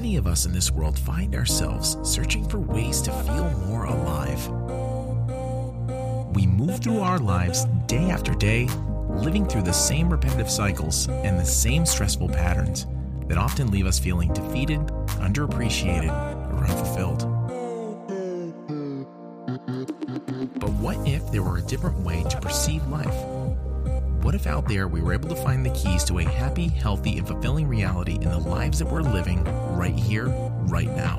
many of us in this world find ourselves searching for ways to feel more alive. We move through our lives day after day, living through the same repetitive cycles and the same stressful patterns that often leave us feeling defeated, underappreciated, or unfulfilled. But what if there were a different way to perceive life? What if out there we were able to find the keys to a happy, healthy, and fulfilling reality in the lives that we're living right here, right now?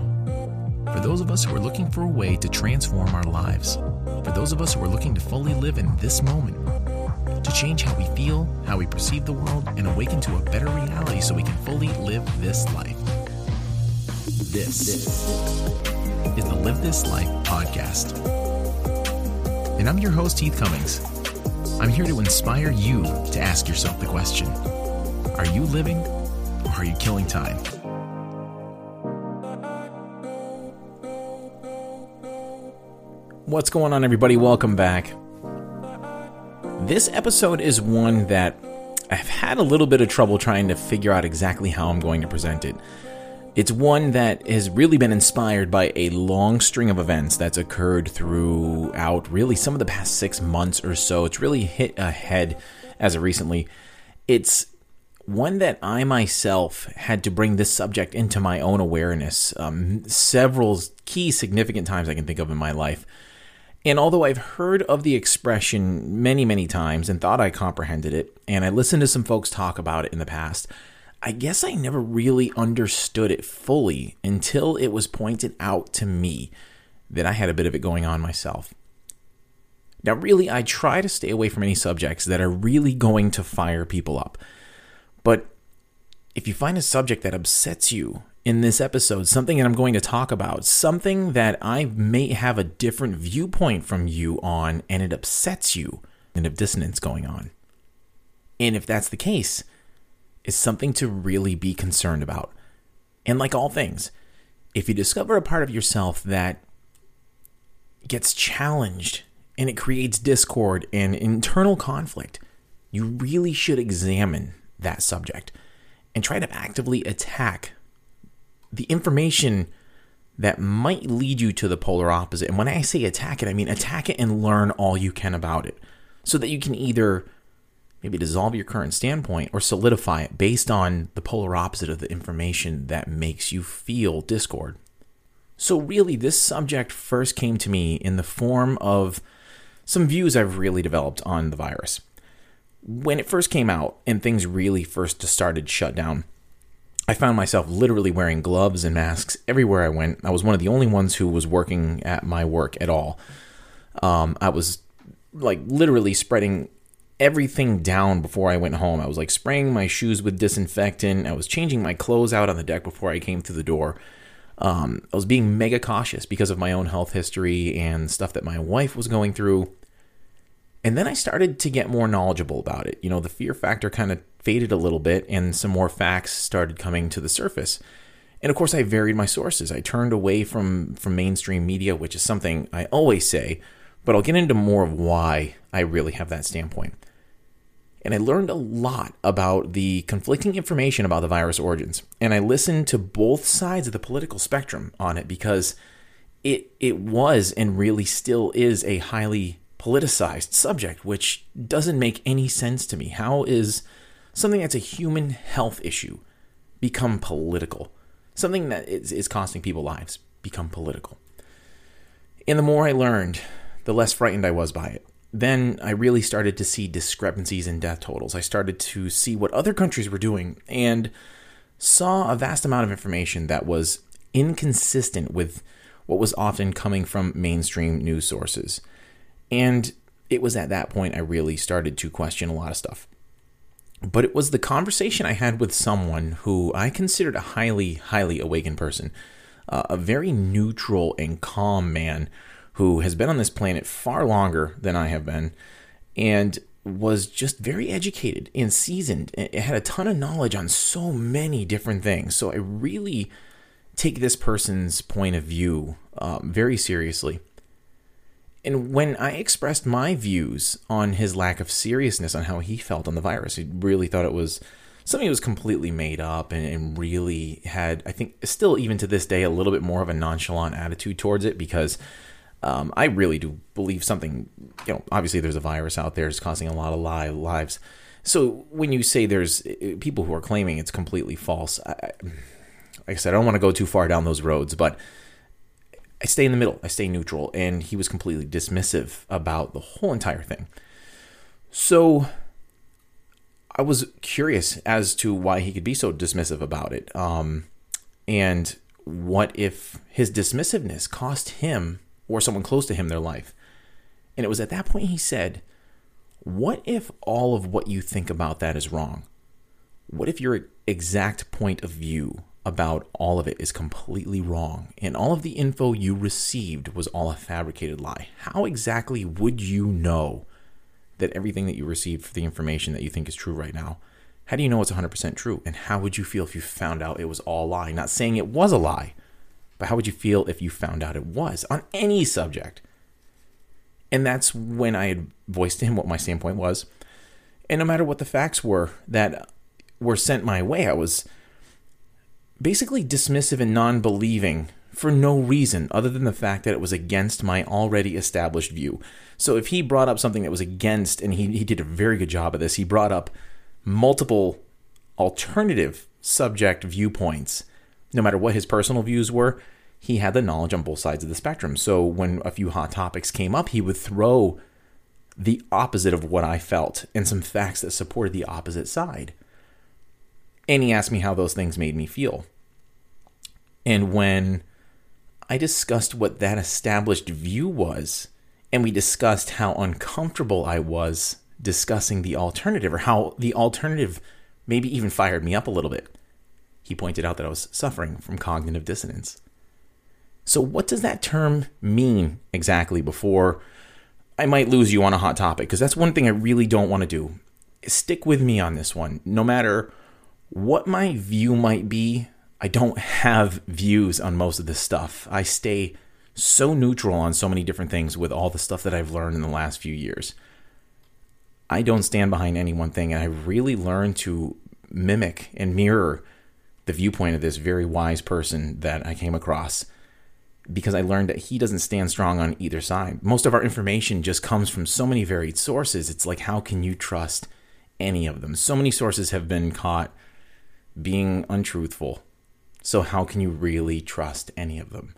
For those of us who are looking for a way to transform our lives, for those of us who are looking to fully live in this moment, to change how we feel, how we perceive the world, and awaken to a better reality so we can fully live this life. This, is the Live This Life podcast. And I'm your host, Heath Cummings. I'm here to inspire you to ask yourself the question Are you living or are you killing time? What's going on, everybody? Welcome back. This episode is one that I've had a little bit of trouble trying to figure out exactly how I'm going to present it. It's one that has really been inspired by a long string of events that's occurred throughout really some of the past six months or so. It's really hit ahead as of recently. It's one that I myself had to bring this subject into my own awareness um, several key significant times I can think of in my life. And although I've heard of the expression many, many times and thought I comprehended it, and I listened to some folks talk about it in the past, I guess I never really understood it fully until it was pointed out to me that I had a bit of it going on myself. Now, really, I try to stay away from any subjects that are really going to fire people up. But if you find a subject that upsets you in this episode, something that I'm going to talk about, something that I may have a different viewpoint from you on, and it upsets you, and of dissonance going on. And if that's the case, it's something to really be concerned about. And like all things, if you discover a part of yourself that gets challenged and it creates discord and internal conflict, you really should examine that subject and try to actively attack the information that might lead you to the polar opposite. And when I say attack it, I mean attack it and learn all you can about it so that you can either maybe dissolve your current standpoint or solidify it based on the polar opposite of the information that makes you feel discord. So, really, this subject first came to me in the form of some views I've really developed on the virus. When it first came out and things really first started shut down, I found myself literally wearing gloves and masks everywhere I went. I was one of the only ones who was working at my work at all. Um, I was like literally spreading everything down before I went home. I was like spraying my shoes with disinfectant. I was changing my clothes out on the deck before I came through the door. Um, I was being mega cautious because of my own health history and stuff that my wife was going through. And then I started to get more knowledgeable about it. You know, the fear factor kind of faded a little bit and some more facts started coming to the surface. And of course, I varied my sources. I turned away from, from mainstream media, which is something I always say, but I'll get into more of why I really have that standpoint. And I learned a lot about the conflicting information about the virus origins. And I listened to both sides of the political spectrum on it because it it was and really still is a highly politicized subject, which doesn't make any sense to me. How is something that's a human health issue become political? Something that is, is costing people lives become political. And the more I learned, the less frightened I was by it. Then I really started to see discrepancies in death totals. I started to see what other countries were doing and saw a vast amount of information that was inconsistent with what was often coming from mainstream news sources. And it was at that point I really started to question a lot of stuff. But it was the conversation I had with someone who I considered a highly, highly awakened person, uh, a very neutral and calm man who has been on this planet far longer than I have been, and was just very educated and seasoned. It had a ton of knowledge on so many different things. So I really take this person's point of view um, very seriously. And when I expressed my views on his lack of seriousness on how he felt on the virus, he really thought it was something that was completely made up and, and really had, I think, still even to this day, a little bit more of a nonchalant attitude towards it because um, I really do believe something. You know, obviously there's a virus out there, it's causing a lot of li- lives. So when you say there's people who are claiming it's completely false, I, like I said, I don't want to go too far down those roads, but I stay in the middle. I stay neutral, and he was completely dismissive about the whole entire thing. So I was curious as to why he could be so dismissive about it. Um, and what if his dismissiveness cost him or someone close to him their life? And it was at that point he said, What if all of what you think about that is wrong? What if your exact point of view about all of it is completely wrong and all of the info you received was all a fabricated lie? How exactly would you know that everything that you received for the information that you think is true right now, how do you know it's 100% true? And how would you feel if you found out it was all a lie? Not saying it was a lie, but how would you feel if you found out it was on any subject? And that's when I had voiced to him what my standpoint was. And no matter what the facts were that were sent my way, I was basically dismissive and non believing for no reason other than the fact that it was against my already established view. So if he brought up something that was against, and he, he did a very good job of this, he brought up multiple alternative subject viewpoints. No matter what his personal views were, he had the knowledge on both sides of the spectrum. So when a few hot topics came up, he would throw the opposite of what I felt and some facts that supported the opposite side. And he asked me how those things made me feel. And when I discussed what that established view was, and we discussed how uncomfortable I was discussing the alternative, or how the alternative maybe even fired me up a little bit. He pointed out that I was suffering from cognitive dissonance. So, what does that term mean exactly before I might lose you on a hot topic? Because that's one thing I really don't want to do. Stick with me on this one. No matter what my view might be I don't have views on most of this stuff. I stay so neutral on so many different things with all the stuff that I've learned in the last few years. I don't stand behind any one thing, and I really learned to mimic and mirror the viewpoint of this very wise person that I came across because I learned that he doesn't stand strong on either side. Most of our information just comes from so many varied sources. It's like, how can you trust any of them? So many sources have been caught being untruthful so, how can you really trust any of them?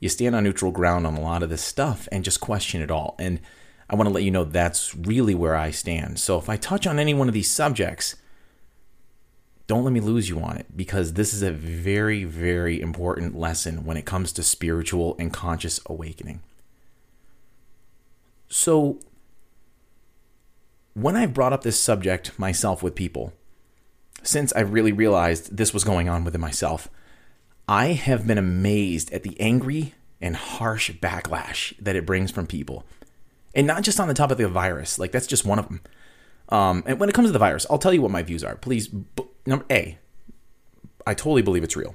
You stand on neutral ground on a lot of this stuff and just question it all. And I want to let you know that's really where I stand. So, if I touch on any one of these subjects, don't let me lose you on it because this is a very, very important lesson when it comes to spiritual and conscious awakening. So, when I've brought up this subject myself with people, since I've really realized this was going on within myself, I have been amazed at the angry and harsh backlash that it brings from people. And not just on the topic of the virus, like that's just one of them. Um, and when it comes to the virus, I'll tell you what my views are. Please, number A, I totally believe it's real.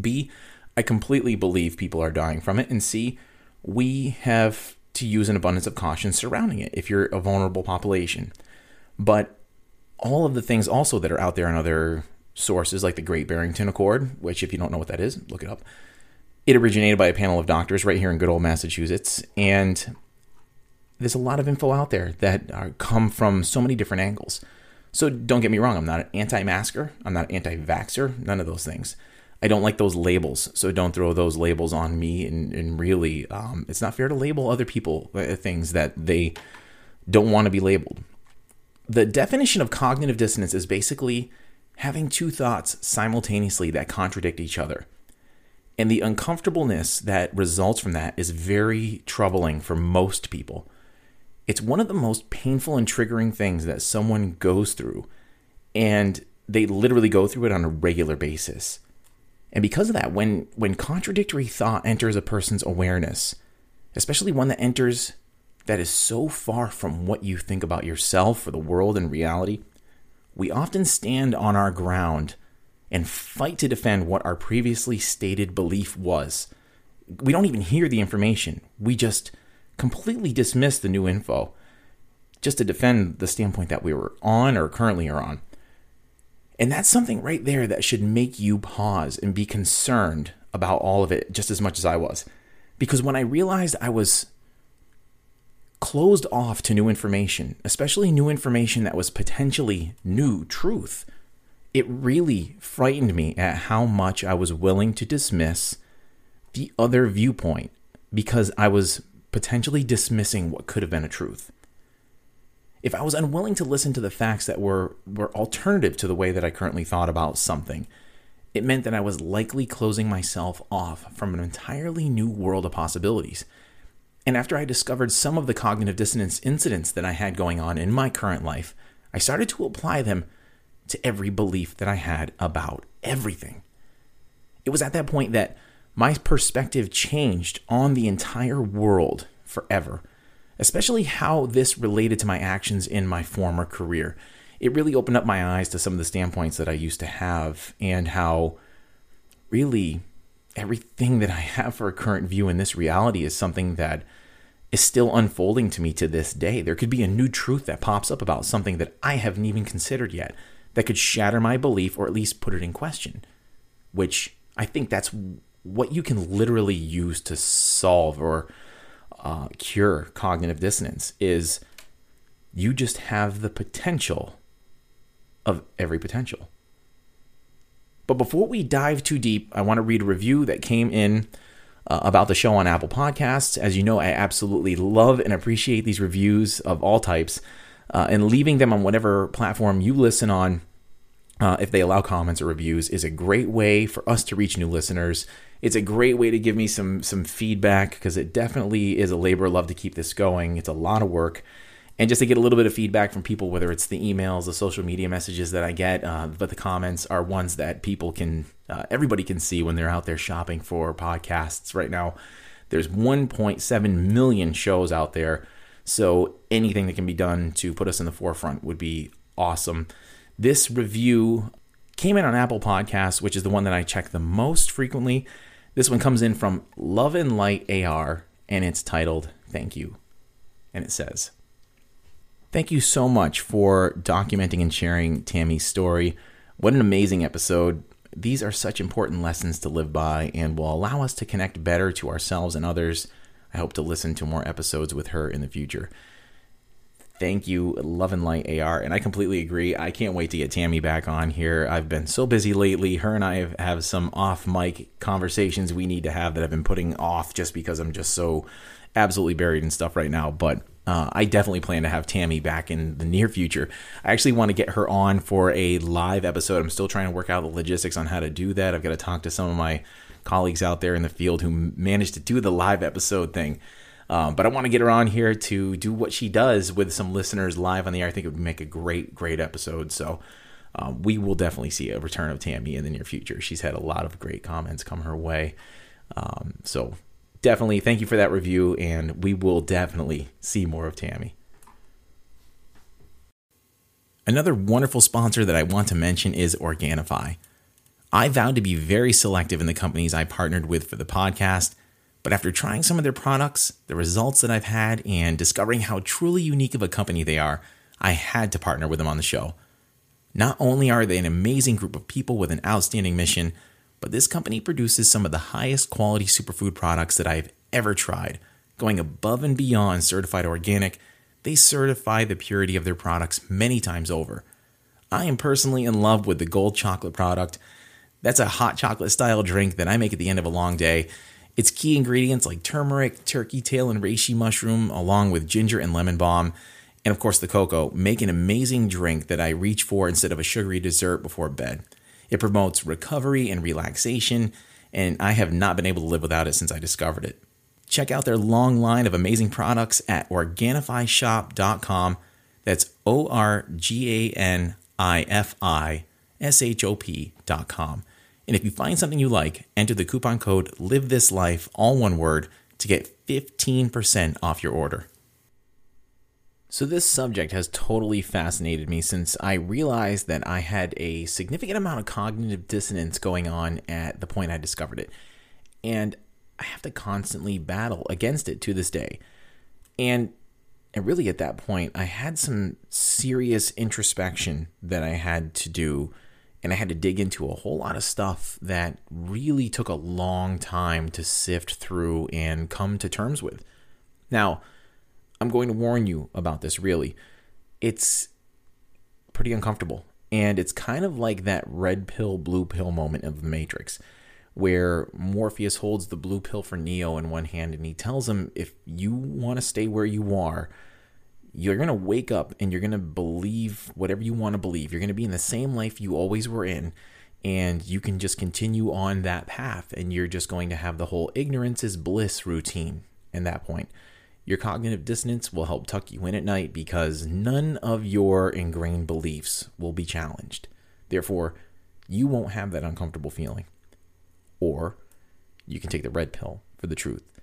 B, I completely believe people are dying from it. And C, we have to use an abundance of caution surrounding it if you're a vulnerable population. But all of the things also that are out there in other sources like the Great Barrington Accord, which, if you don't know what that is, look it up. It originated by a panel of doctors right here in good old Massachusetts. And there's a lot of info out there that are, come from so many different angles. So don't get me wrong, I'm not an anti masker, I'm not an anti vaxxer, none of those things. I don't like those labels, so don't throw those labels on me. And, and really, um, it's not fair to label other people uh, things that they don't want to be labeled. The definition of cognitive dissonance is basically having two thoughts simultaneously that contradict each other. And the uncomfortableness that results from that is very troubling for most people. It's one of the most painful and triggering things that someone goes through, and they literally go through it on a regular basis. And because of that, when, when contradictory thought enters a person's awareness, especially one that enters that is so far from what you think about yourself or the world and reality, we often stand on our ground and fight to defend what our previously stated belief was. We don't even hear the information. We just completely dismiss the new info just to defend the standpoint that we were on or currently are on. And that's something right there that should make you pause and be concerned about all of it just as much as I was. Because when I realized I was closed off to new information, especially new information that was potentially new truth, it really frightened me at how much I was willing to dismiss the other viewpoint because I was potentially dismissing what could have been a truth. If I was unwilling to listen to the facts that were, were alternative to the way that I currently thought about something, it meant that I was likely closing myself off from an entirely new world of possibilities. And after I discovered some of the cognitive dissonance incidents that I had going on in my current life, I started to apply them to every belief that I had about everything. It was at that point that my perspective changed on the entire world forever, especially how this related to my actions in my former career. It really opened up my eyes to some of the standpoints that I used to have and how really everything that I have for a current view in this reality is something that is still unfolding to me to this day. There could be a new truth that pops up about something that I haven't even considered yet that could shatter my belief or at least put it in question, which I think that's what you can literally use to solve or uh, cure cognitive dissonance is you just have the potential of every potential. But before we dive too deep, I want to read a review that came in uh, about the show on Apple Podcasts. As you know, I absolutely love and appreciate these reviews of all types, uh, and leaving them on whatever platform you listen on uh, if they allow comments or reviews, is a great way for us to reach new listeners. It's a great way to give me some some feedback because it definitely is a labor of love to keep this going. It's a lot of work, and just to get a little bit of feedback from people, whether it's the emails, the social media messages that I get, uh, but the comments are ones that people can, uh, everybody can see when they're out there shopping for podcasts right now. There's 1.7 million shows out there, so anything that can be done to put us in the forefront would be awesome. This review came in on Apple Podcasts, which is the one that I check the most frequently. This one comes in from Love and Light AR, and it's titled Thank You. And it says, Thank you so much for documenting and sharing Tammy's story. What an amazing episode. These are such important lessons to live by and will allow us to connect better to ourselves and others. I hope to listen to more episodes with her in the future. Thank you, Love and Light AR. And I completely agree. I can't wait to get Tammy back on here. I've been so busy lately. Her and I have, have some off mic conversations we need to have that I've been putting off just because I'm just so absolutely buried in stuff right now. But uh, I definitely plan to have Tammy back in the near future. I actually want to get her on for a live episode. I'm still trying to work out the logistics on how to do that. I've got to talk to some of my colleagues out there in the field who managed to do the live episode thing. Um, but I want to get her on here to do what she does with some listeners live on the air. I think it would make a great, great episode. So um, we will definitely see a return of Tammy in the near future. She's had a lot of great comments come her way. Um, so definitely thank you for that review, and we will definitely see more of Tammy. Another wonderful sponsor that I want to mention is Organifi. I vowed to be very selective in the companies I partnered with for the podcast but after trying some of their products, the results that I've had, and discovering how truly unique of a company they are, I had to partner with them on the show. Not only are they an amazing group of people with an outstanding mission, but this company produces some of the highest quality superfood products that I've ever tried. Going above and beyond certified organic, they certify the purity of their products many times over. I am personally in love with the gold chocolate product. That's a hot chocolate style drink that I make at the end of a long day its key ingredients like turmeric, turkey tail, and reishi mushroom, along with ginger and lemon balm, and of course the cocoa, make an amazing drink that I reach for instead of a sugary dessert before bed. It promotes recovery and relaxation, and I have not been able to live without it since I discovered it. Check out their long line of amazing products at organifishop.com. That's O R G A N I F I S H O P.com. And if you find something you like, enter the coupon code Live This Life, all one word, to get 15% off your order. So, this subject has totally fascinated me since I realized that I had a significant amount of cognitive dissonance going on at the point I discovered it. And I have to constantly battle against it to this day. And, and really, at that point, I had some serious introspection that I had to do And I had to dig into a whole lot of stuff that really took a long time to sift through and come to terms with. Now, I'm going to warn you about this really. It's pretty uncomfortable. And it's kind of like that red pill, blue pill moment of the Matrix, where Morpheus holds the blue pill for Neo in one hand and he tells him, if you want to stay where you are, you're going to wake up and you're going to believe whatever you want to believe. You're going to be in the same life you always were in. And you can just continue on that path. And you're just going to have the whole ignorance is bliss routine in that point. Your cognitive dissonance will help tuck you in at night because none of your ingrained beliefs will be challenged. Therefore, you won't have that uncomfortable feeling. Or you can take the red pill for the truth.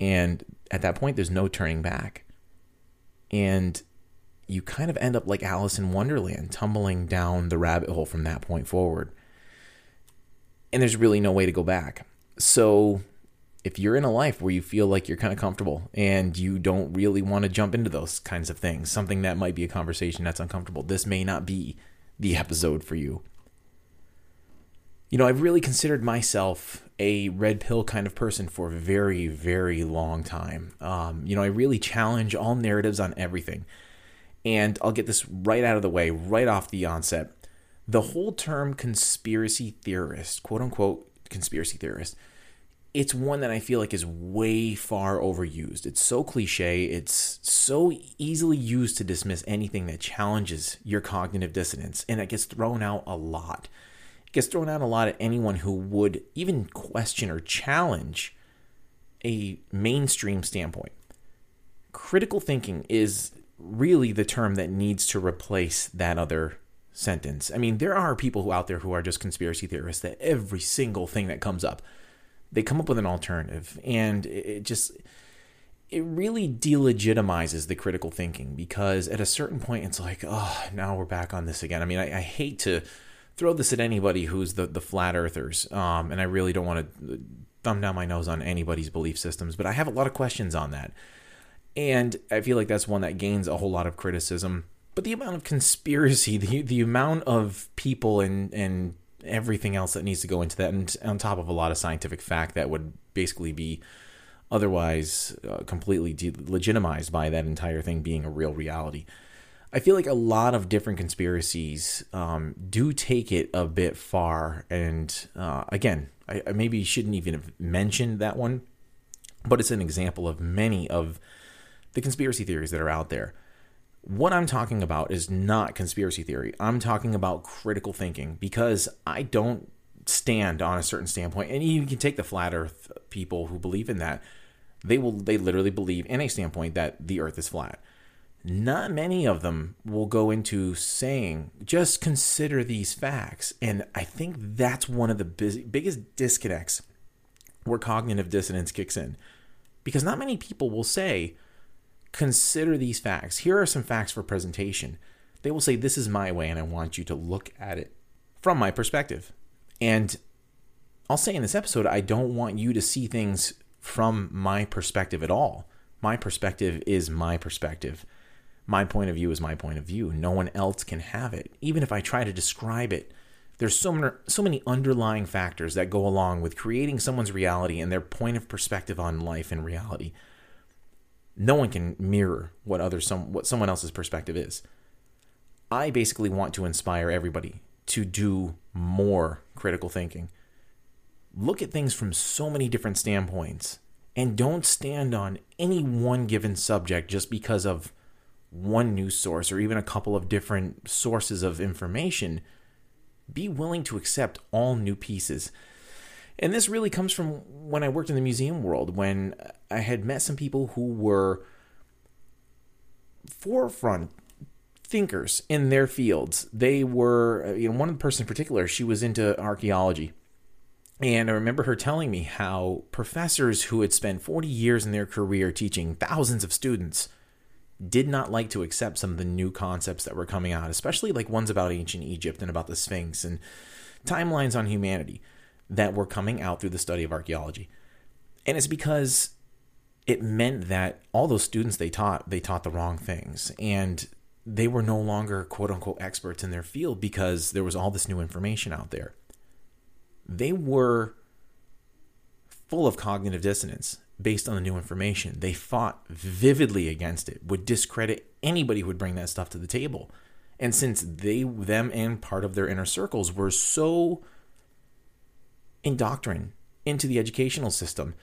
And at that point, there's no turning back and you kind of end up like Alice in Wonderland, tumbling down the rabbit hole from that point forward. And there's really no way to go back. So, if you're in a life where you feel like you're kind of comfortable and you don't really want to jump into those kinds of things, something that might be a conversation that's uncomfortable, this may not be the episode for you. You know, I've really considered myself a red pill kind of person for a very, very long time. Um, you know, I really challenge all narratives on everything. And I'll get this right out of the way, right off the onset. The whole term conspiracy theorist, quote unquote conspiracy theorist, it's one that I feel like is way far overused. It's so cliche, it's so easily used to dismiss anything that challenges your cognitive dissonance, and it gets thrown out a lot gets thrown out a lot at anyone who would even question or challenge a mainstream standpoint. Critical thinking is really the term that needs to replace that other sentence. I mean, there are people who out there who are just conspiracy theorists that every single thing that comes up, they come up with an alternative and it just it really delegitimizes the critical thinking because at a certain point it's like, oh, now we're back on this again. I mean, I, I hate to throw this at anybody who's the the flat earthers, um, and I really don't want to thumb down my nose on anybody's belief systems, but I have a lot of questions on that, and I feel like that's one that gains a whole lot of criticism. But the amount of conspiracy, the the amount of people and and everything else that needs to go into that, and on top of a lot of scientific fact that would basically be otherwise uh, completely de- legitimized by that entire thing being a real reality. I feel like a lot of different conspiracies um, do take it a bit far. And uh, again, I, I, maybe shouldn't even have mentioned that one, but it's an example of many of the conspiracy theories that are out there. What I'm talking about is not conspiracy theory. I'm talking about critical thinking because I don't stand on a certain standpoint. And you can take the flat earth people who believe in that. They will they literally believe in a standpoint that the earth is flat not many of them will go into saying, just consider these facts. And I think that's one of the busy, biggest disconnects where cognitive dissonance kicks in. Because not many people will say, consider these facts. Here are some facts for presentation. They will say, this is my way, and I want you to look at it from my perspective. And I'll say in this episode, I don't want you to see things from my perspective at all. My perspective is my perspective my point of view is my point of view. No one else can have it. Even if I try to describe it, there's so many, so many underlying factors that go along with creating someone's reality and their point of perspective on life and reality. No one can mirror what other some what someone else's perspective is. I basically want to inspire everybody to do more critical thinking. Look at things from so many different standpoints and don't stand on any one given subject just because of one news source or even a couple of different sources of information, be willing to accept all new pieces. And this really comes from when I worked in the museum world, when I had met some people who were forefront thinkers in their fields. They were, uh, you know, one person in particular, she was into archaeology. And I remember her telling me how professors who had spent 40 years in their career teaching thousands of students did not like to accept some of the new concepts that were coming out, especially like ones about ancient Egypt and about the Sphinx and timelines on humanity that were coming out through the study of archaeology. And it's because it meant that all those students they taught, they taught the wrong things. And they were no longer quote unquote experts in their field because there was all this new information out there. They were full of cognitive dissonance based on the new information. They fought vividly against it, would discredit anybody who would bring that stuff to the table. And since they, them, and part of their inner circles were so indoctrined into the educational system,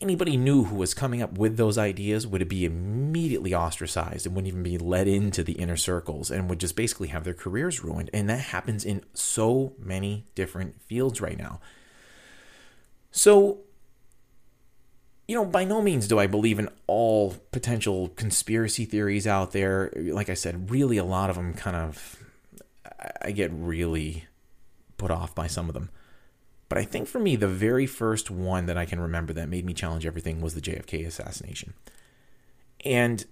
anybody new who was coming up with those ideas would be immediately ostracized and wouldn't even be let into the inner circles and would just basically have their careers ruined. And that happens in so many different fields right now. So, you know, by no means do I believe in all potential conspiracy theories out there. Like I said, really a lot of them kind of, I get really put off by some of them. But I think for me, the very first one that I can remember that made me challenge everything was the JFK assassination. And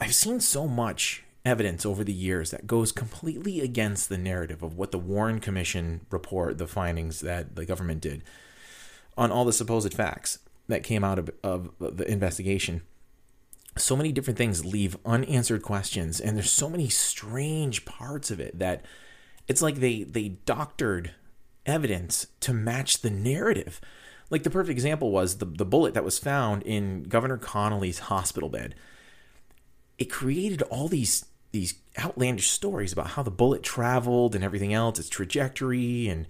I've seen so much evidence over the years that goes completely against the narrative of what the Warren Commission report, the findings that the government did on all the supposed facts that came out of, of the investigation. So many different things leave unanswered questions, and there's so many strange parts of it that it's like they they doctored evidence to match the narrative. Like the perfect example was the, the bullet that was found in Governor Connolly's hospital bed. It created all these these outlandish stories about how the bullet traveled and everything else, its trajectory, and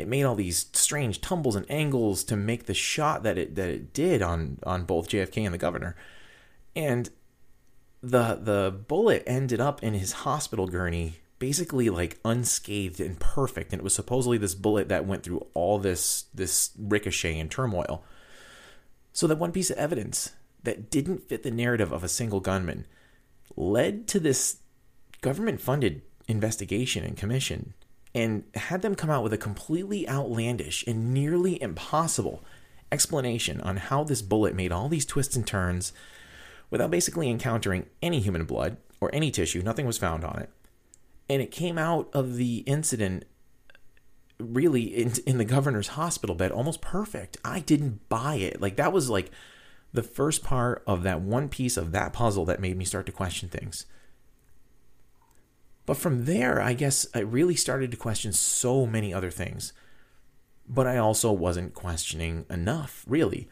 it made all these strange tumbles and angles to make the shot that it that it did on on both JFK and the governor. And the the bullet ended up in his hospital gurney basically like unscathed and perfect. And it was supposedly this bullet that went through all this this ricochet and turmoil. So that one piece of evidence that didn't fit the narrative of a single gunman led to this government funded investigation and commission and had them come out with a completely outlandish and nearly impossible explanation on how this bullet made all these twists and turns without basically encountering any human blood or any tissue. Nothing was found on it. And it came out of the incident really in, in the governor's hospital bed almost perfect. I didn't buy it. Like that was like the first part of that one piece of that puzzle that made me start to question things but from there i guess i really started to question so many other things but i also wasn't questioning enough really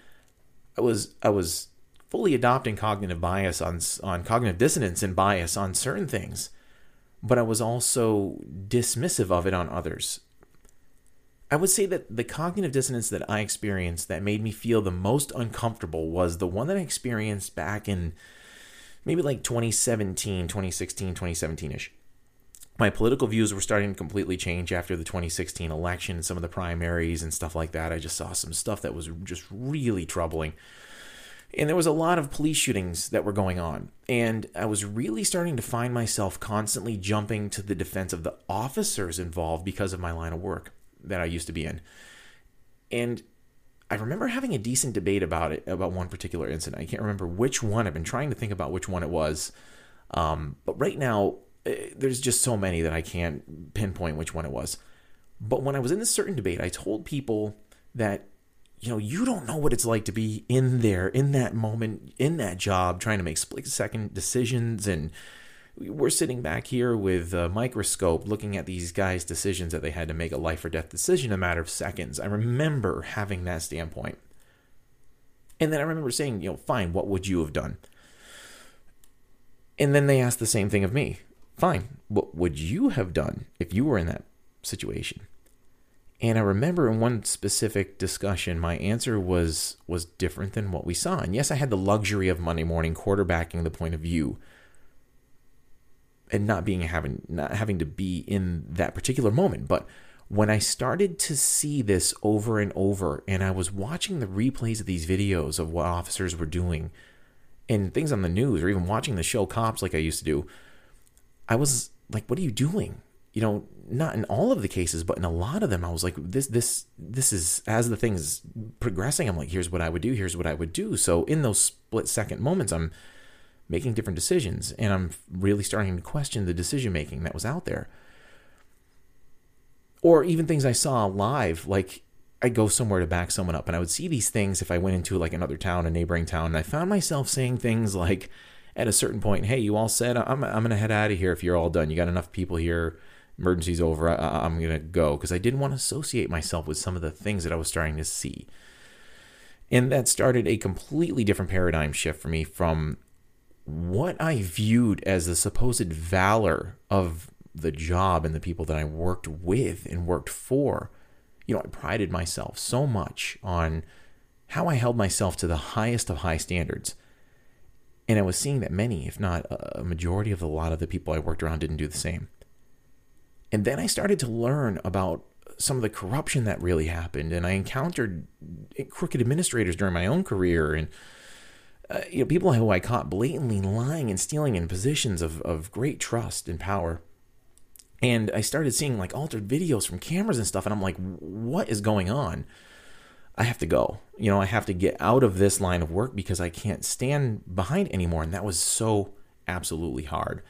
i was i was fully adopting cognitive bias on on cognitive dissonance and bias on certain things but I was also dismissive of it on others. I would say that the cognitive dissonance that I experienced that made me feel the most uncomfortable was the one that I experienced back in maybe like 2017, 2016, 2017 ish. My political views were starting to completely change after the 2016 election and some of the primaries and stuff like that. I just saw some stuff that was just really troubling. And there was a lot of police shootings that were going on. And I was really starting to find myself constantly jumping to the defense of the officers involved because of my line of work that I used to be in. And I remember having a decent debate about it, about one particular incident. I can't remember which one. I've been trying to think about which one it was. Um, but right now, Uh, there's just so many that I can't pinpoint which one it was. But when I was in this certain debate, I told people that you know, you don't know what it's like to be in there, in that moment, in that job, trying to make split second decisions. And we're sitting back here with a microscope looking at these guys' decisions that they had to make a life or death decision in a matter of seconds. I remember having that standpoint. And then I remember saying, you know, fine, what would you have done? And then they asked the same thing of me. Fine, what would you have done if you were in that situation? And I remember in one specific discussion, my answer was was different than what we saw. And yes, I had the luxury of Monday morning quarterbacking the point of view and not being having not having to be in that particular moment. But when I started to see this over and over, and I was watching the replays of these videos of what officers were doing and things on the news, or even watching the show Cops like I used to do, I was like, what are you doing? you know, not in all of the cases, but in a lot of them, I was like, this, this, this is as the thing's progressing. I'm like, here's what I would do. Here's what I would do. So in those split second moments, I'm making different decisions, and I'm really starting to question the decision making that was out there. Or even things I saw live, like I'd go somewhere to back someone up, and I would see these things if I went into like another town, a neighboring town, and I found myself saying things like, at a certain point, hey, you all said I'm I'm gonna head out of here if you're all done. You got enough people here. Emergency's over. I, I'm gonna go because I didn't want to associate myself with some of the things that I was starting to see. And that started a completely different paradigm shift for me from what I viewed as the supposed valor of the job and the people that I worked with and worked for. You know, I prided myself so much on how I held myself to the highest of high standards. And I was seeing that many, if not a majority of a lot of the people I worked around didn't do the same. And then I started to learn about some of the corruption that really happened. And I encountered crooked administrators during my own career and uh, you know, people who I caught blatantly lying and stealing in positions of, of great trust and power. And I started seeing like altered videos from cameras and stuff. And I'm like, what is going on? I have to go. You know, I have to get out of this line of work because I can't stand behind anymore. And that was so absolutely hard.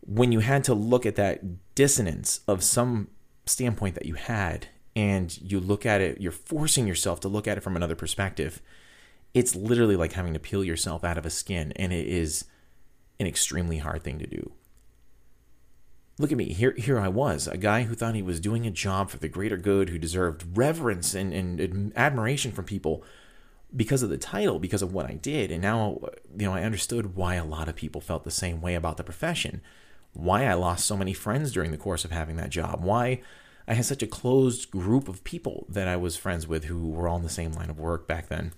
When you had to look at that dissonance of some standpoint that you had and you look at it, you're forcing yourself to look at it from another perspective it's literally like having to peel yourself out of a skin, and it is an extremely hard thing to do. Look at me. Here, here I was, a guy who thought he was doing a job for the greater good, who deserved reverence and, and admiration from people because of the title, because of what I did. And now, you know, I understood why a lot of people felt the same way about the profession, why I lost so many friends during the course of having that job, why I had such a closed group of people that I was friends with who were all in the same line of work back then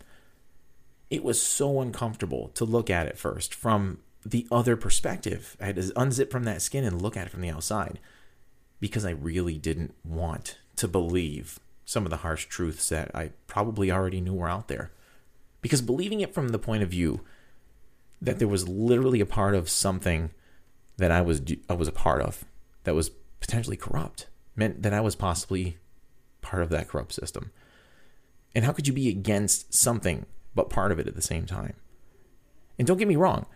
it was so uncomfortable to look at it first from the other perspective. I had to unzip from that skin and look at it from the outside because I really didn't want to believe some of the harsh truths that I probably already knew were out there. Because believing it from the point of view that there was literally a part of something that I was I was a part of that was potentially corrupt meant that I was possibly part of that corrupt system. And how could you be against something but part of it at the same time. And don't get me wrong,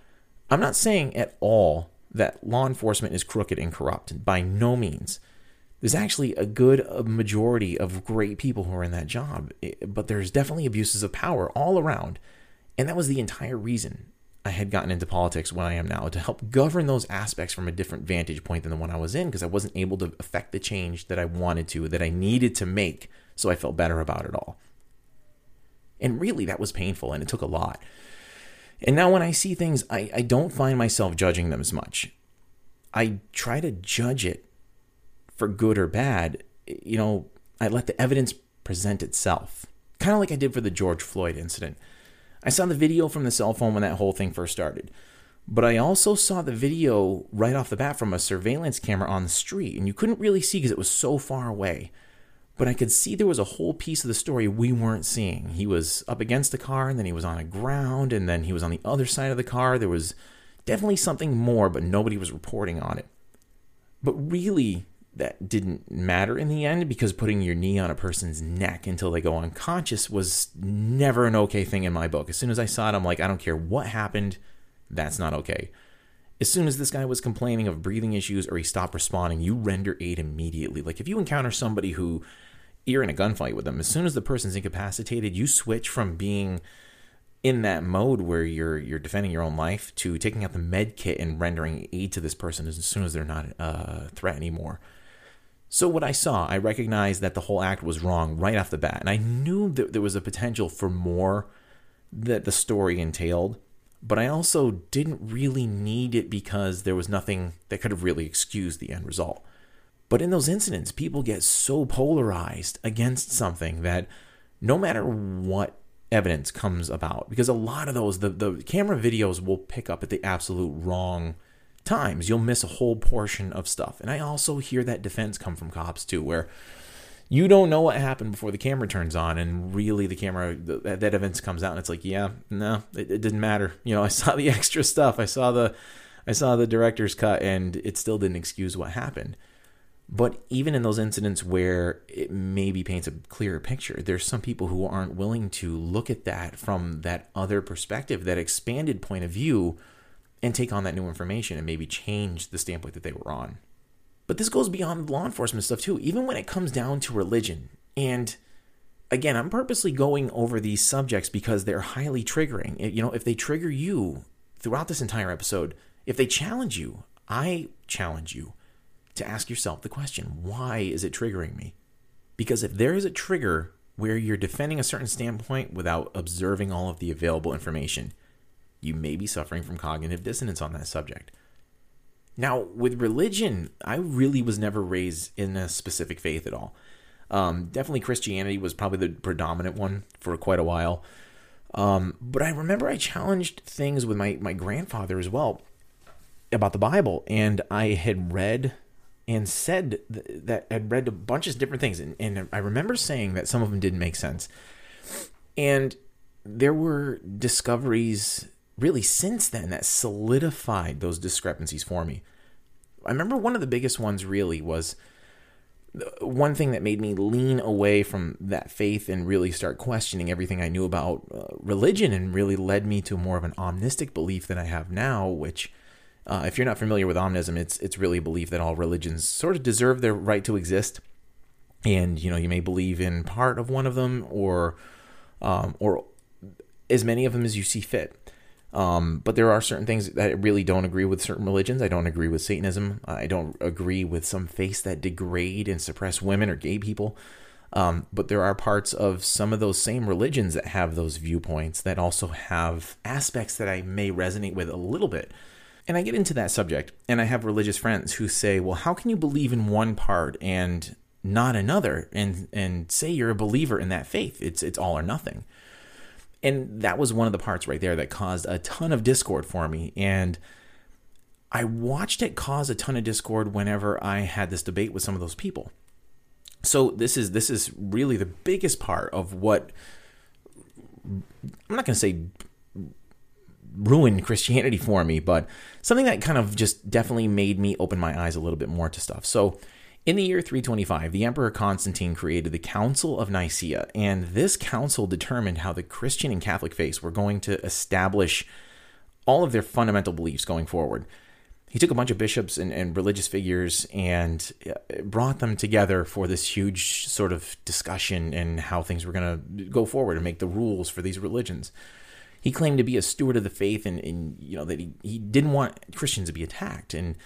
I'm not saying at all that law enforcement is crooked and corrupt. By no means. There's actually a good uh, majority of great people who are in that job, eh, but there's definitely abuses of power all around. And that was the entire reason I had gotten into politics when I am now to help govern those aspects from a different vantage point than the one I was in because I wasn't able to affect the change that I wanted to, that I needed to make, so I felt better about it all. And really, that was painful and it took a lot. And now when I see things, I, I don't find myself judging them as much. I try to judge it for good or bad. You know, I let the evidence present itself, kind of like I did for the George Floyd incident. I saw the video from the cell phone when that whole thing first started. But I also saw the video right off the bat from a surveillance camera on the street, and you couldn't really see because it was so far away but I could see there was a whole piece of the story we weren't seeing. He was up against the car, and then he was on the ground, and then he was on the other side of the car. There was definitely something more, but nobody was reporting on it. But really, that didn't matter in the end because putting your knee on a person's neck until they go unconscious was never an okay thing in my book. As soon as I saw it, I'm like, I don't care what happened, that's not okay. As soon as this guy was complaining of breathing issues or he stopped responding, you render aid immediately. Like if you encounter somebody who you're in a gunfight with them. As soon as the person's incapacitated, you switch from being in that mode where you're you're defending your own life to taking out the med kit and rendering aid to this person as soon as they're not uh, a threat anymore. So what I saw, I recognized that the whole act was wrong right off the bat, and I knew that there was a potential for more that the story entailed, but I also didn't really need it because there was nothing that could have really excused the end result. But in those incidents, people get so polarized against something that no matter what evidence comes about, because a lot of those, the, the camera videos will pick up at the absolute wrong times. You'll miss a whole portion of stuff. And I also hear that defense come from cops too, where you don't know what happened before the camera turns on and really the camera that, that comes out and it's like yeah no it, it, didn't matter you know i saw the extra stuff i saw the i saw the director's cut and it still didn't excuse what happened but even in those incidents where it maybe paints a clearer picture, there's some people who aren't willing to look at that from that other perspective, that expanded point of view, and take on that new information and maybe change the standpoint that they were on. But this goes beyond law enforcement stuff too, even when it comes down to religion. And again, I'm purposely going over these subjects because they're highly triggering. You know, if they trigger you, throughout this entire episode, if they challenge you, I challenge you to ask yourself the question why is it triggering me? Because if there is a trigger where you're defending a certain standpoint without observing all of the available information, you may be suffering from cognitive dissonance on that subject. Now, with religion, I really was never raised in a specific faith at all. Um, definitely Christianity was probably the predominant one for quite a while. Um, but I remember I challenged things with my, my grandfather as well about the Bible, and I had read and said th- that I'd read a bunch of different things, and, and I remember saying that some of them didn't make sense. And there were discoveries really since then that solidified those discrepancies for me. I remember one of the biggest ones really was one thing that made me lean away from that faith and really start questioning everything I knew about uh, religion and really led me to more of an omnistic belief that I have now, which uh, if you're not familiar with omnism, it's it's really a belief that all religions sort of deserve their right to exist, and you know you may believe in part of one of them or um, or as many of them as you see fit. Um, but there are certain things that I really don't agree with certain religions. I don't agree with Satanism. I don't agree with some faiths that degrade and suppress women or gay people. Um, but there are parts of some of those same religions that have those viewpoints that also have aspects that I may resonate with a little bit. And I get into that subject, and I have religious friends who say, "Well, how can you believe in one part and not another, and and say you're a believer in that faith? It's it's all or nothing." And that was one of the parts right there that caused a ton of discord for me, and I watched it cause a ton of discord whenever I had this debate with some of those people. So this is this is really the biggest part of what I'm not going to say ruined Christianity for me, but something that kind of just definitely made me open my eyes a little bit more to stuff. So, in the year 325, the Emperor Constantine created the Council of Nicaea, and this council determined how the Christian and Catholic faiths were going to establish all of their fundamental beliefs going forward. He took a bunch of bishops and, and religious figures and uh, brought them together for this huge sort of discussion and how things were going to go forward and make the rules for these religions he claimed to be a steward of the faith and, and you know that he, he didn't want Christians to be attacked. And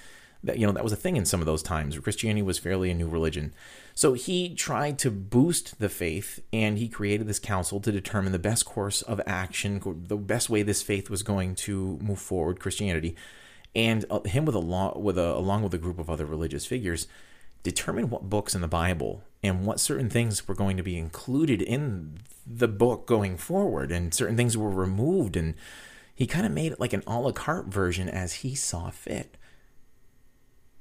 that you know that was a thing in some of those times. Christianity was fairly a new religion. So he tried to boost the faith and he created this council to determine the best course of action the best way this faith was going to move forward Christianity and uh, him with a law with a along with a group of other religious figures determine what books in the Bible and what certain things were going to be included in the book going forward, and certain things were removed, and he kind of made it like an a la carte version as he saw fit.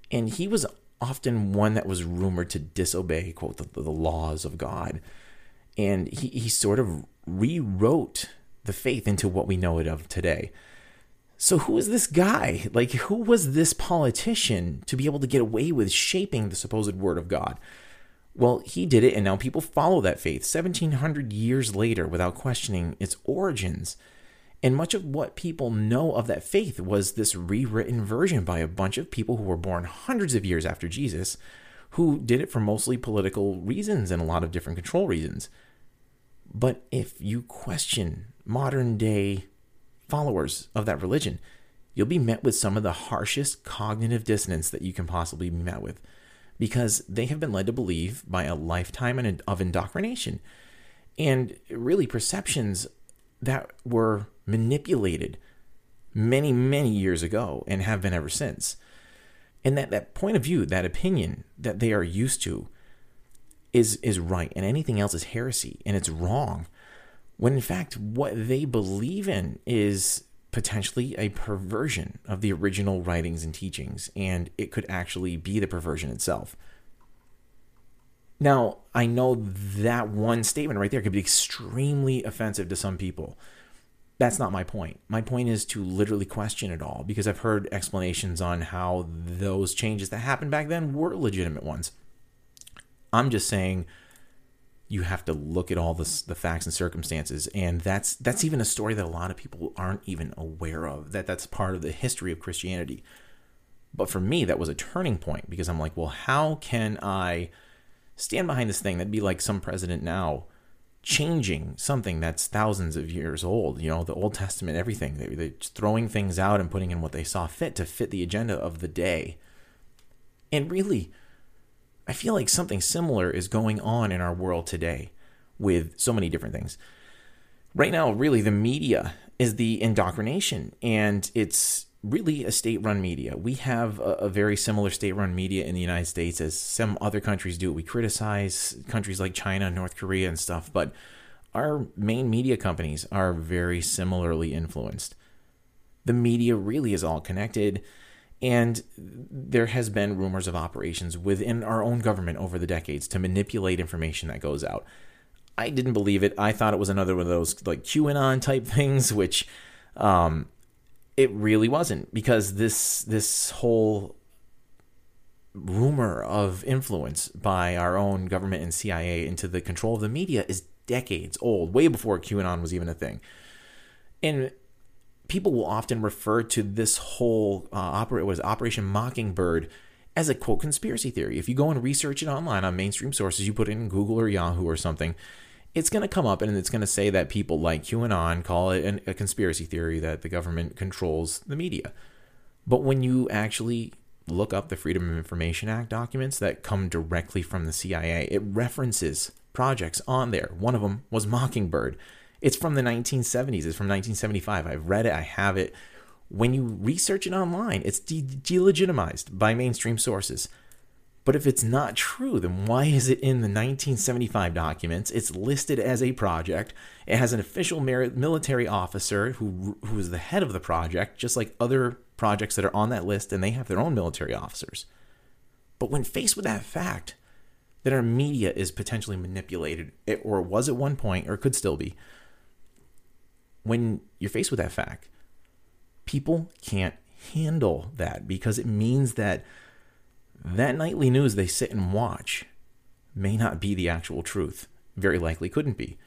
And he was often one that was rumored to disobey, quote, the, the laws of God. And he, he sort of rewrote the faith into what we know it of today. So, who is this guy? Like, who was this politician to be able to get away with shaping the supposed word of God? Well, he did it, and now people follow that faith 1700 years later without questioning its origins. And much of what people know of that faith was this rewritten version by a bunch of people who were born hundreds of years after Jesus, who did it for mostly political reasons and a lot of different control reasons. But if you question modern day followers of that religion, you'll be met with some of the harshest cognitive dissonance that you can possibly be met with because they have been led to believe by a lifetime of indoctrination and really perceptions that were manipulated many, many years ago and have been ever since. And that, that point of view, that opinion that they are used to is, is right, and anything else is heresy and it's wrong when in fact what they believe in is potentially a perversion of the original writings and teachings, and it could actually be the perversion itself. Now, I know that one statement right there could be extremely offensive to some people. That's not my point. My point is to literally question it all because I've heard explanations on how those changes that happened back then were legitimate ones. I'm just saying you have to look at all the, the facts and circumstances and that's that's even a story that a lot of people aren't even aware of that that's part of the history of christianity but for me that was a turning point because i'm like well how can i stand behind this thing that'd be like some president now changing something that's thousands of years old. You know, the Old Testament, everything. They, they're throwing things out and putting in what they saw fit to fit the agenda of the day. And really, I feel like something similar is going on in our world today with so many different things. Right now, really, the media is the indoctrination, and it's really a state run media. We have a, a very similar state run media in the United States as some other countries do. We criticize countries like China, North Korea, and stuff, but our main media companies are very similarly influenced. The media really is all connected, and there has been rumors of operations within our own government over the decades to manipulate information that goes out. I didn't believe it. I thought it was another one of those like QAnon type things, which um, it really wasn't because this this whole rumor of influence by our own government and CIA into the control of the media is decades old, way before QAnon was even a thing. And people will often refer to this whole uh, opera was Operation Mockingbird as a quote conspiracy theory. If you go and research it online on mainstream sources, you put it in Google or Yahoo or something, it's going to come up and it's going to say that people like QAnon call it an, a conspiracy theory that the government controls the media. But when you actually look up the Freedom of Information Act documents that come directly from the CIA, it references projects on there. One of them was Mockingbird. It's from the 1970s, it's from 1975. I've read it, I have it. When you research it online, it's de- delegitimized by mainstream sources. But if it's not true, then why is it in the 1975 documents? It's listed as a project. It has an official military officer who who is the head of the project, just like other projects that are on that list, and they have their own military officers. But when faced with that fact that our media is potentially manipulated, or was at one point, or could still be, when you're faced with that fact, people can't handle that because it means that that nightly news they sit and watch may not be the actual truth. Very likely couldn't be.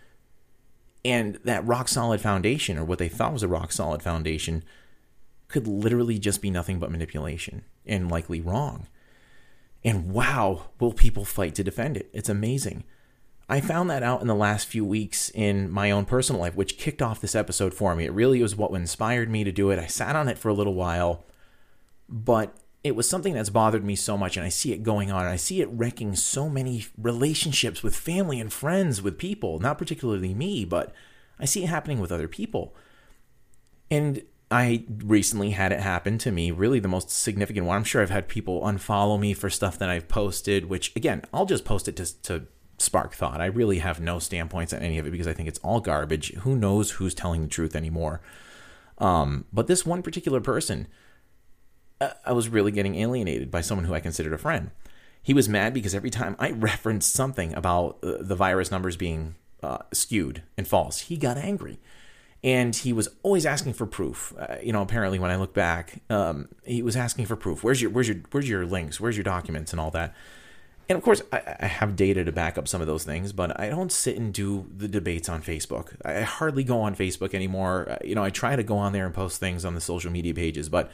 And that rock solid foundation, or what they thought was a rock solid foundation, could literally just be nothing but manipulation and likely wrong. And wow, will people fight to defend it? It's amazing. I found that out in the last few weeks in my own personal life, which kicked off this episode for me. It really was what inspired me to do it. I sat on it for a little while, but it was something that's bothered me so much and I see it going on I see it wrecking so many relationships with family and friends with people, not particularly me, but I see it happening with other people. And I recently had it happen to me, really the most significant one. I'm sure I've had people unfollow me for stuff that I've posted, which again, I'll just post it to, to spark thought. I really have no standpoints on any of it because I think it's all garbage. Who knows who's telling the truth anymore? Um, but this one particular person, I was really getting alienated by someone who I considered a friend. He was mad because every time I referenced something about the virus numbers being uh, skewed and false, he got angry. And he was always asking for proof. Uh, you know, apparently, when I look back, um, he was asking for proof. Where's your, where's your, where's your links? Where's your documents and all that? And of course, I, I, have data to back up some of those things, but I don't sit and do the debates on Facebook. I hardly go on Facebook anymore. Uh, you know, I try to go on there and post things on the social media pages, but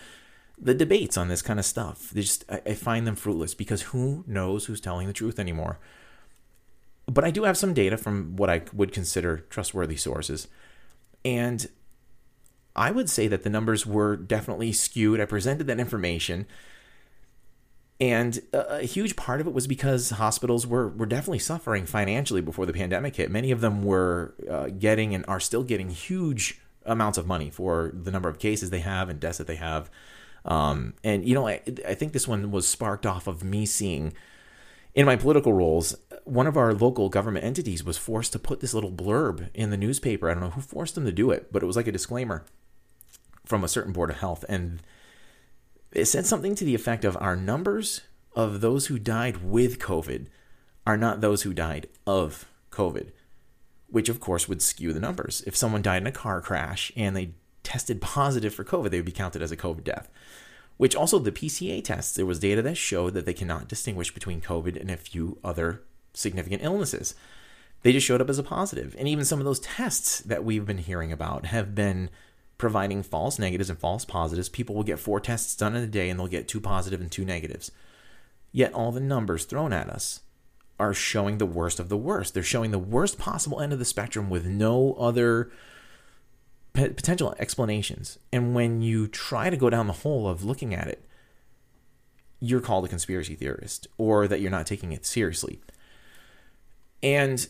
the debates on this kind of stuff. They just I, I find them fruitless because who knows who's telling the truth anymore. But I do have some data from what I would consider trustworthy sources. And I would say that the numbers were definitely skewed. I presented that information. And a huge part of it was because hospitals were, were definitely suffering financially before the pandemic hit. Many of them were uh, getting and are still getting huge amounts of money for the number of cases they have and deaths that they have. Um, and you know, I, I think this one was sparked off of me seeing in my political roles, one of our local government entities was forced to put this little blurb in the newspaper. I don't know who forced them to do it, but it was like a disclaimer from a certain board of health. And it said something to the effect of our numbers of those who died with COVID are not those who died of COVID, which of course would skew the numbers. If someone died in a car crash and they tested positive for COVID, they would be counted as a COVID death. Which also the PCR tests, there was data that showed that they cannot distinguish between COVID and a few other significant illnesses. They just showed up as a positive. And even some of those tests that we've been hearing about have been providing false negatives and false positives. People will get four tests done in a day and they'll get two positive and two negatives. Yet all the numbers thrown at us are showing the worst of the worst. They're showing the worst possible end of the spectrum with no other p- potential explanations. And when you try to go down the hole of looking at it, you're called a conspiracy theorist or that you're not taking it seriously. And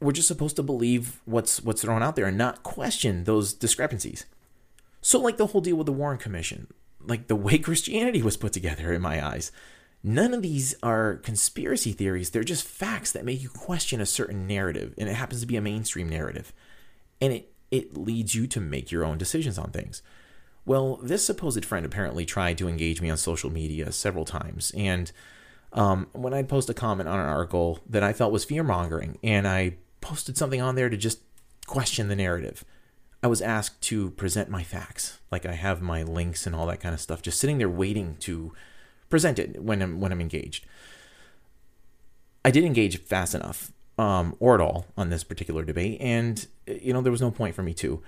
we're just supposed to believe what's what's thrown out there and not question those discrepancies. So like the whole deal with the Warren Commission, like the way Christianity was put together in my eyes. None of these are conspiracy theories. They're just facts that make you question a certain narrative, and it happens to be a mainstream narrative. And it it leads you to make your own decisions on things. Well, this supposed friend apparently tried to engage me on social media several times, and um, when I'd post a comment on an article that I felt was fear mongering, and I posted something on there to just question the narrative, I was asked to present my facts, like I have my links and all that kind of stuff, just sitting there waiting to present it when I'm when I'm engaged. I did engage fast enough, um, or at all, on this particular debate, and you know there was no point for me to.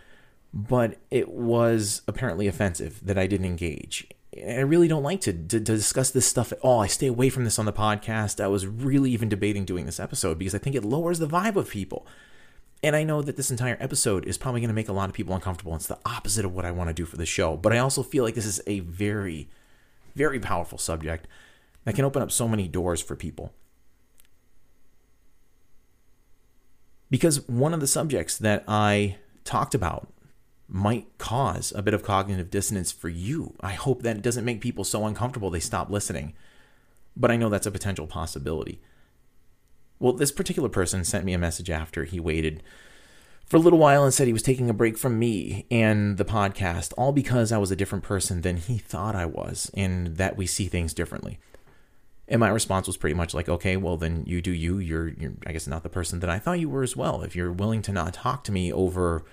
But it was apparently offensive that I didn't engage. I really don't like to, to, to discuss this stuff at all. I stay away from this on the podcast. I was really even debating doing this episode because I think it lowers the vibe of people. And I know that this entire episode is probably going to make a lot of people uncomfortable. It's the opposite of what I want to do for the show. But I also feel like this is a very, very powerful subject that can open up so many doors for people. Because one of the subjects that I talked about might cause a bit of cognitive dissonance for you. I hope that it doesn't make people so uncomfortable they stop listening. But I know that's a potential possibility. Well, this particular person sent me a message after he waited for a little while and said he was taking a break from me and the podcast, all because I was a different person than he thought I was and that we see things differently. And my response was pretty much like, okay, well then you do you. You're, you're I guess not the person that I thought you were as well. If you're willing to not talk to me over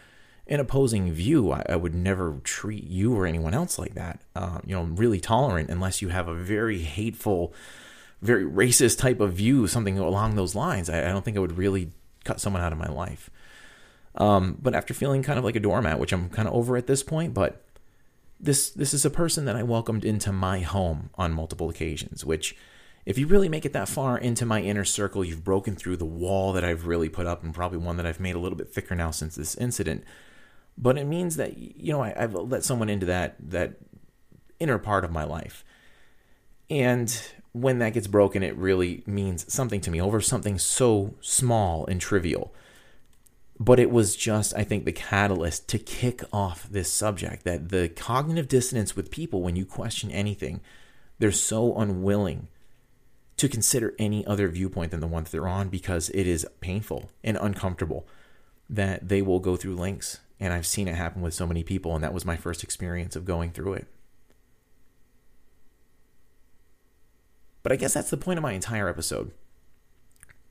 an opposing view, I, I would never treat you or anyone else like that. Uh, you know, really tolerant unless you have a very hateful very racist type of view, something along those lines, I, I don't think I would really cut someone out of my life. Um, but after feeling kind of like a doormat, which I'm kind of over at this point, but this this is a person that I welcomed into my home on multiple occasions. Which, if you really make it that far into my inner circle, you've broken through the wall that I've really put up, and probably one that I've made a little bit thicker now since this incident. But it means that you know I, I've let someone into that that inner part of my life, and when that gets broken, it really means something to me over something so small and trivial. But it was just, I think, the catalyst to kick off this subject that the cognitive dissonance with people when you question anything, they're so unwilling to consider any other viewpoint than the one that they're on because it is painful and uncomfortable that they will go through links. And I've seen it happen with so many people, and that was my first experience of going through it. But I guess that's the point of my entire episode.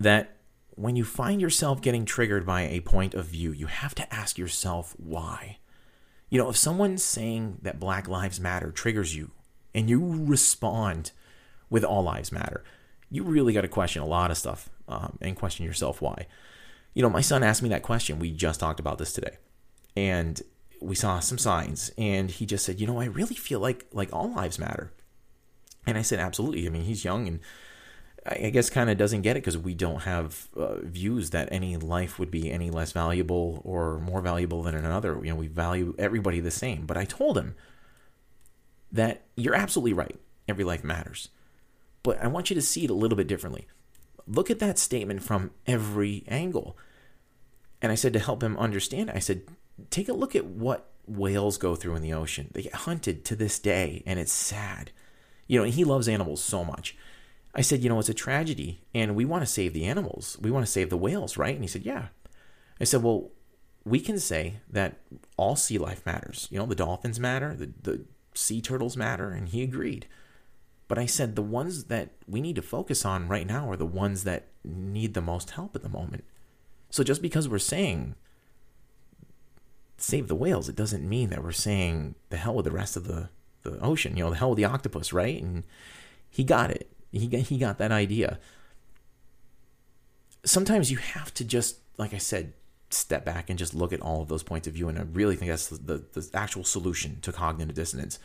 That when you find yourself getting triggered by a point of view, you have to ask yourself why. You know, if someone's saying that Black Lives Matter triggers you and you respond with All Lives Matter, you really got to question a lot of stuff um, and question yourself why. You know, my son asked me that question. We just talked about this today. And we saw some signs and he just said, "You know, I really feel like like all lives matter." And I said, absolutely. I mean, he's young and I guess kind of doesn't get it because we don't have uh, views that any life would be any less valuable or more valuable than another. You know, we value everybody the same. But I told him that you're absolutely right. Every life matters. But I want you to see it a little bit differently. Look at that statement from every angle. And I said to help him understand, I said, take a look at what whales go through in the ocean. They get hunted to this day, and it's sad. You know, he loves animals so much. I said, you know, it's a tragedy and we want to save the animals. We want to save the whales, right? And he said, yeah. I said, well, we can say that all sea life matters. You know, the dolphins matter, the, the sea turtles matter. And he agreed. But I said, the ones that we need to focus on right now are the ones that need the most help at the moment. So just because we're saying save the whales, it doesn't mean that we're saying the hell with the rest of the the ocean. You know, the hell with the octopus, right? And he got it. He got, he got that idea. Sometimes you have to just, like I said, step back and just look at all of those points of view. And I really think that's the, the, the actual solution to cognitive dissonance.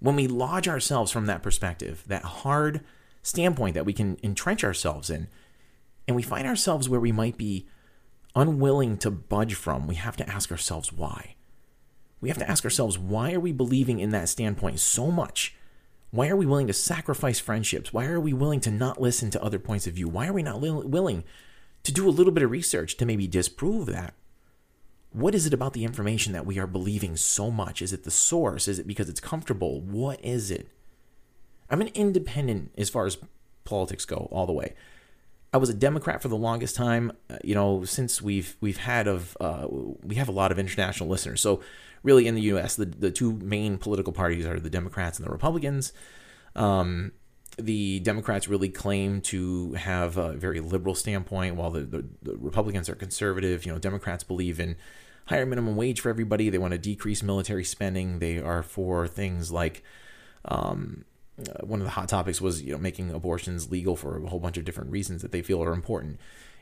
when we lodge ourselves from that perspective, that hard standpoint that we can entrench ourselves in, and we find ourselves where we might be unwilling to budge from, we have to ask ourselves why. We have to ask ourselves why are we believing in that standpoint so much? Why are we willing to sacrifice friendships? Why are we willing to not listen to other points of view? Why are we not li- willing to do a little bit of research to maybe disprove that? What is it about the information that we are believing so much? Is it the source? Is it because it's comfortable? What is it? I'm an independent as far as politics go, all the way. I was a Democrat for the longest time. Uh, you know, since we've we've had of uh, we have a lot of international listeners. So really, in the U.S., the the two main political parties are the Democrats and the Republicans. Um, the Democrats really claim to have a very liberal standpoint, while the, the, the, Republicans are conservative. You know, Democrats believe in higher minimum wage for everybody. They want to decrease military spending. They are for things like um, uh, one of the hot topics was you know making abortions legal for a whole bunch of different reasons that they feel are important.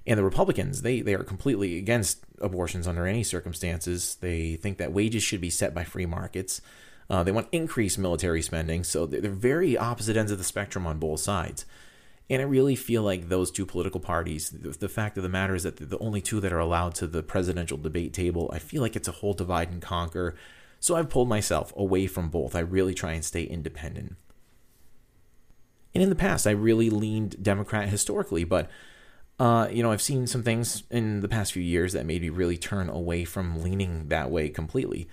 And the Republicans, they they are completely against abortions under any circumstances. They think that wages should be set by free markets. Uh, they want increased military spending. So they're very opposite ends of the spectrum on both sides. And I really feel like those two political parties, the, the fact of the matter is that the only two that are allowed to the presidential debate table, I feel like it's a whole divide and conquer. So I've pulled myself away from both. I really try and stay independent. And in the past, I really leaned Democrat historically, but uh, you know, I've seen some things in the past few years that made me really turn away from leaning that way completely.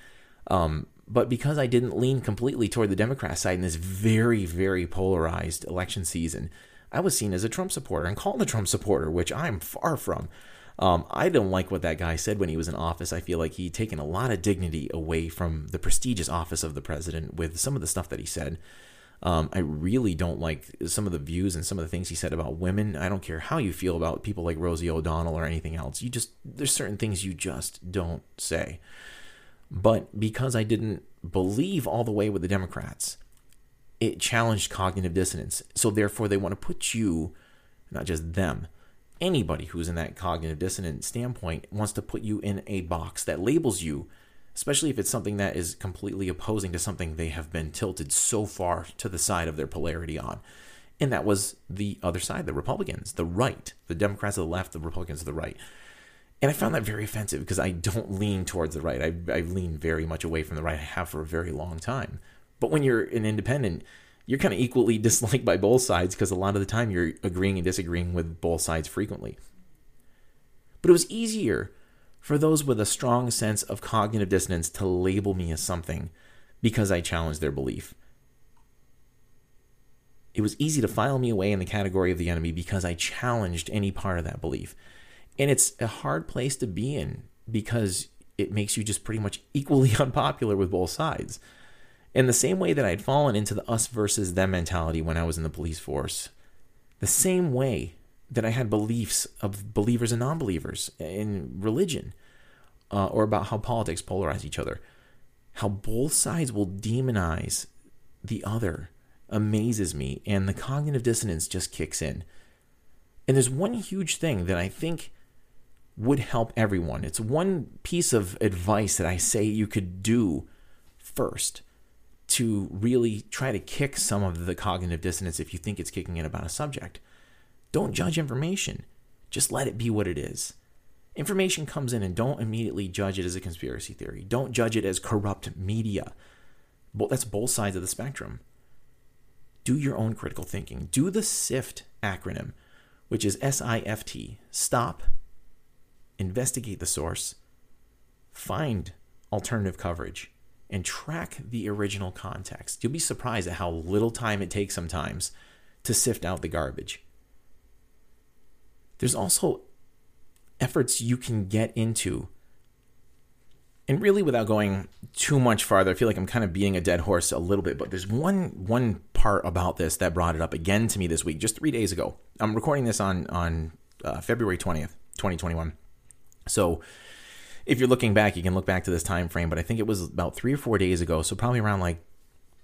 Um, but because I didn't lean completely toward the Democrat side in this very, very polarized election season, I was seen as a Trump supporter and called a Trump supporter, which I'm far from. Um, I don't like what that guy said when he was in office. I feel like he'd taken a lot of dignity away from the prestigious office of the president with some of the stuff that he said. Um, I really don't like some of the views and some of the things he said about women. I don't care how you feel about people like Rosie O'Donnell or anything else. You just, there's certain things you just don't say. But because I didn't believe all the way with the Democrats, it challenged cognitive dissonance. So therefore, they want to put you, not just them, anybody who's in that cognitive dissonance standpoint wants to put you in a box that labels you especially if it's something that is completely opposing to something they have been tilted so far to the side of their polarity on. And that was the other side, the Republicans, the right, the Democrats of the left, the Republicans of the right. And I found that very offensive because I don't lean towards the right. I, I lean very much away from the right. I have for a very long time. But when you're an independent, you're kind of equally disliked by both sides because a lot of the time you're agreeing and disagreeing with both sides frequently. But it was easier for those with a strong sense of cognitive dissonance to label me as something because I challenged their belief. It was easy to file me away in the category of the enemy because I challenged any part of that belief. And it's a hard place to be in because it makes you just pretty much equally unpopular with both sides. In the same way that I'd fallen into the us versus them mentality when I was in the police force, the same way that I had beliefs of believers and non believers in religion uh, or about how politics polarize each other. How both sides will demonize the other amazes me, and the cognitive dissonance just kicks in. And there's one huge thing that I think would help everyone. It's one piece of advice that I say you could do first to really try to kick some of the cognitive dissonance if you think it's kicking in about a subject. Don't judge information. Just let it be what it is. Information comes in and don't immediately judge it as a conspiracy theory. Don't judge it as corrupt media. That's both sides of the spectrum. Do your own critical thinking. Do the SIFT acronym, which is S I F T. Stop, investigate the source, find alternative coverage, and track the original context. You'll be surprised at how little time it takes sometimes to sift out the garbage. There's also efforts you can get into. And really without going too much farther, I feel like I'm kind of beating a dead horse a little bit, but there's one one part about this that brought it up again to me this week, just 3 days ago. I'm recording this on on uh, February 20th, 2021. So if you're looking back, you can look back to this time frame, but I think it was about 3 or 4 days ago, so probably around like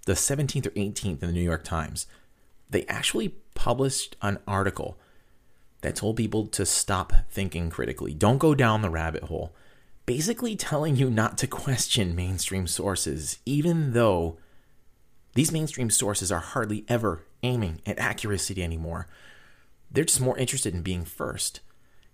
the 17th or 18th in the New York Times. They actually published an article that told people to stop thinking critically. Don't go down the rabbit hole. Basically, telling you not to question mainstream sources, even though These mainstream sources are hardly ever aiming at accuracy anymore. They're just more interested in being first.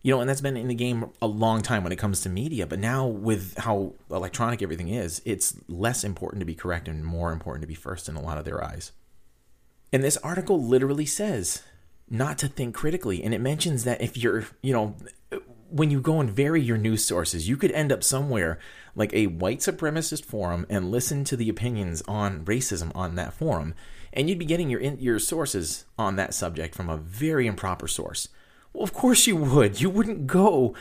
You know, and that's been in the game a long time when it comes to media, but now with how electronic everything is, it's less important to be correct and more important to be first in a lot of their eyes. And this article literally says not to think critically. And it mentions that if you're, you know, when you go and vary your news sources, you could end up somewhere like a white supremacist forum and listen to the opinions on racism on that forum, and you'd be getting your your sources on that subject from a very improper source. Well, of course you would. You wouldn't go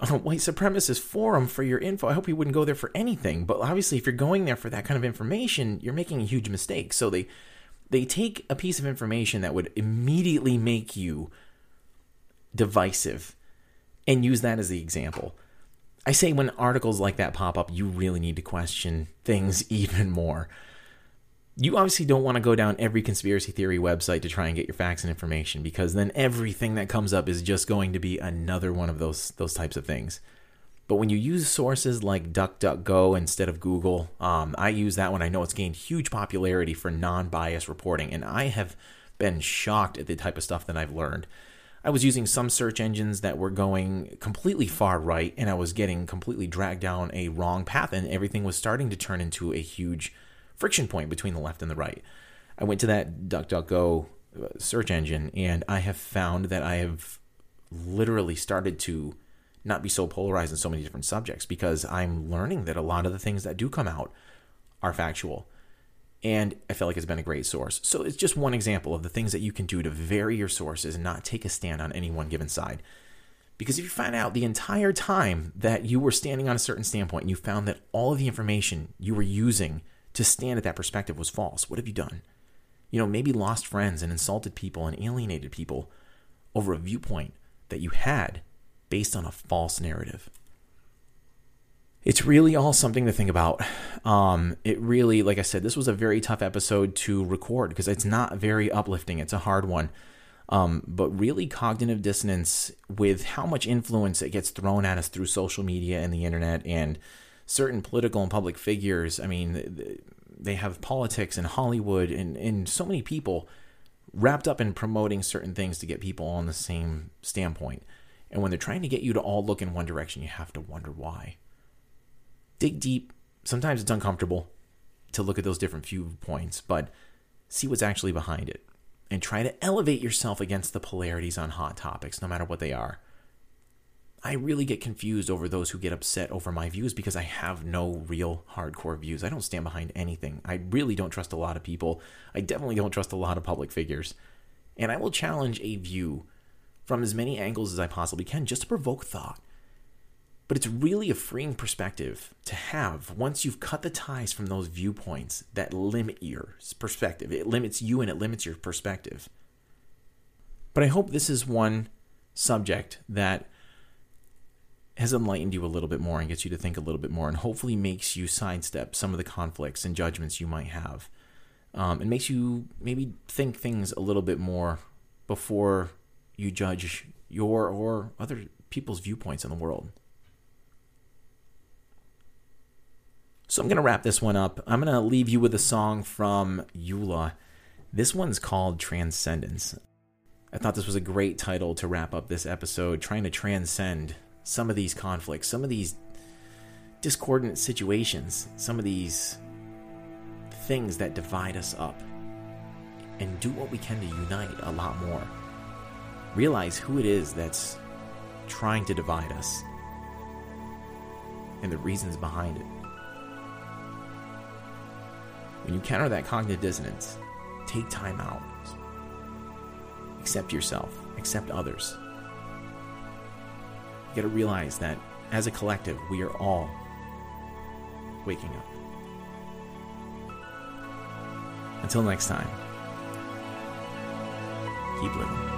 on a white supremacist forum for your info. I hope you wouldn't go there for anything. But obviously, if you're going there for that kind of information, you're making a huge mistake. So they they take a piece of information that would immediately make you divisive and use that as the example. I say when articles like that pop up, you really need to question things even more. You obviously don't want to go down every conspiracy theory website to try and get your facts and information because then everything that comes up is just going to be another one of those those types of things. But when you use sources like DuckDuckGo instead of Google, um, I use that one. I know it's gained huge popularity for non bias reporting, and I have been shocked at the type of stuff that I've learned. I was using some search engines that were going completely far right, and I was getting completely dragged down a wrong path, and everything was starting to turn into a huge friction point between the left and the right. I went to that DuckDuckGo uh, search engine, and I have found that I have literally started to not be so polarized in so many different subjects because I'm learning that a lot of the things that do come out are factual. And I feel like it's been a great source. So it's just one example of the things that you can do to vary your sources and not take a stand on any one given side. Because if you find out the entire time that you were standing on a certain standpoint and you found that all of the information you were using to stand at that perspective was false, what have you done? You know, maybe lost friends and insulted people and alienated people over a viewpoint that you had based on a false narrative. It's really all something to think about. Um, it really, like I said, this was a very tough episode to record because it's not very uplifting. It's a hard one. Um, but really, cognitive dissonance with how much influence it gets thrown at us through social media and the internet and certain political and public figures. I mean, they have politics and Hollywood and, and so many people wrapped up in promoting certain things to get people on the same standpoint. And when they're trying to get you to all look in one direction, you have to wonder why. Dig deep. Sometimes it's uncomfortable to look at those different viewpoints, but see what's actually behind it. And try to elevate yourself against the polarities on hot topics, no matter what they are. I really get confused over those who get upset over my views because I have no real hardcore views. I don't stand behind anything. I really don't trust a lot of people. I definitely don't trust a lot of public figures. And I will challenge a view from as many angles as I possibly can just to provoke thought. But it's really a freeing perspective to have once you've cut the ties from those viewpoints that limit your perspective. It limits you and it limits your perspective. But I hope this is one subject that has enlightened you a little bit more and gets you to think a little bit more and hopefully makes you sidestep some of the conflicts and judgments you might have. Um, and makes you maybe think things a little bit more before you judge your or other people's viewpoints in the world. So I'm going to wrap this one up. I'm going to leave you with a song from Eula. This one's called Transcendence. I thought this was a great title to wrap up this episode, trying to transcend some of these conflicts, some of these discordant situations, some of these things that divide us up, and do what we can to unite a lot more realize who it is that's trying to divide us and the reasons behind it. When you counter that cognitive dissonance, take time out. Accept yourself, accept others. You gotta realize that as a collective, we are all waking up. Until next time, keep living.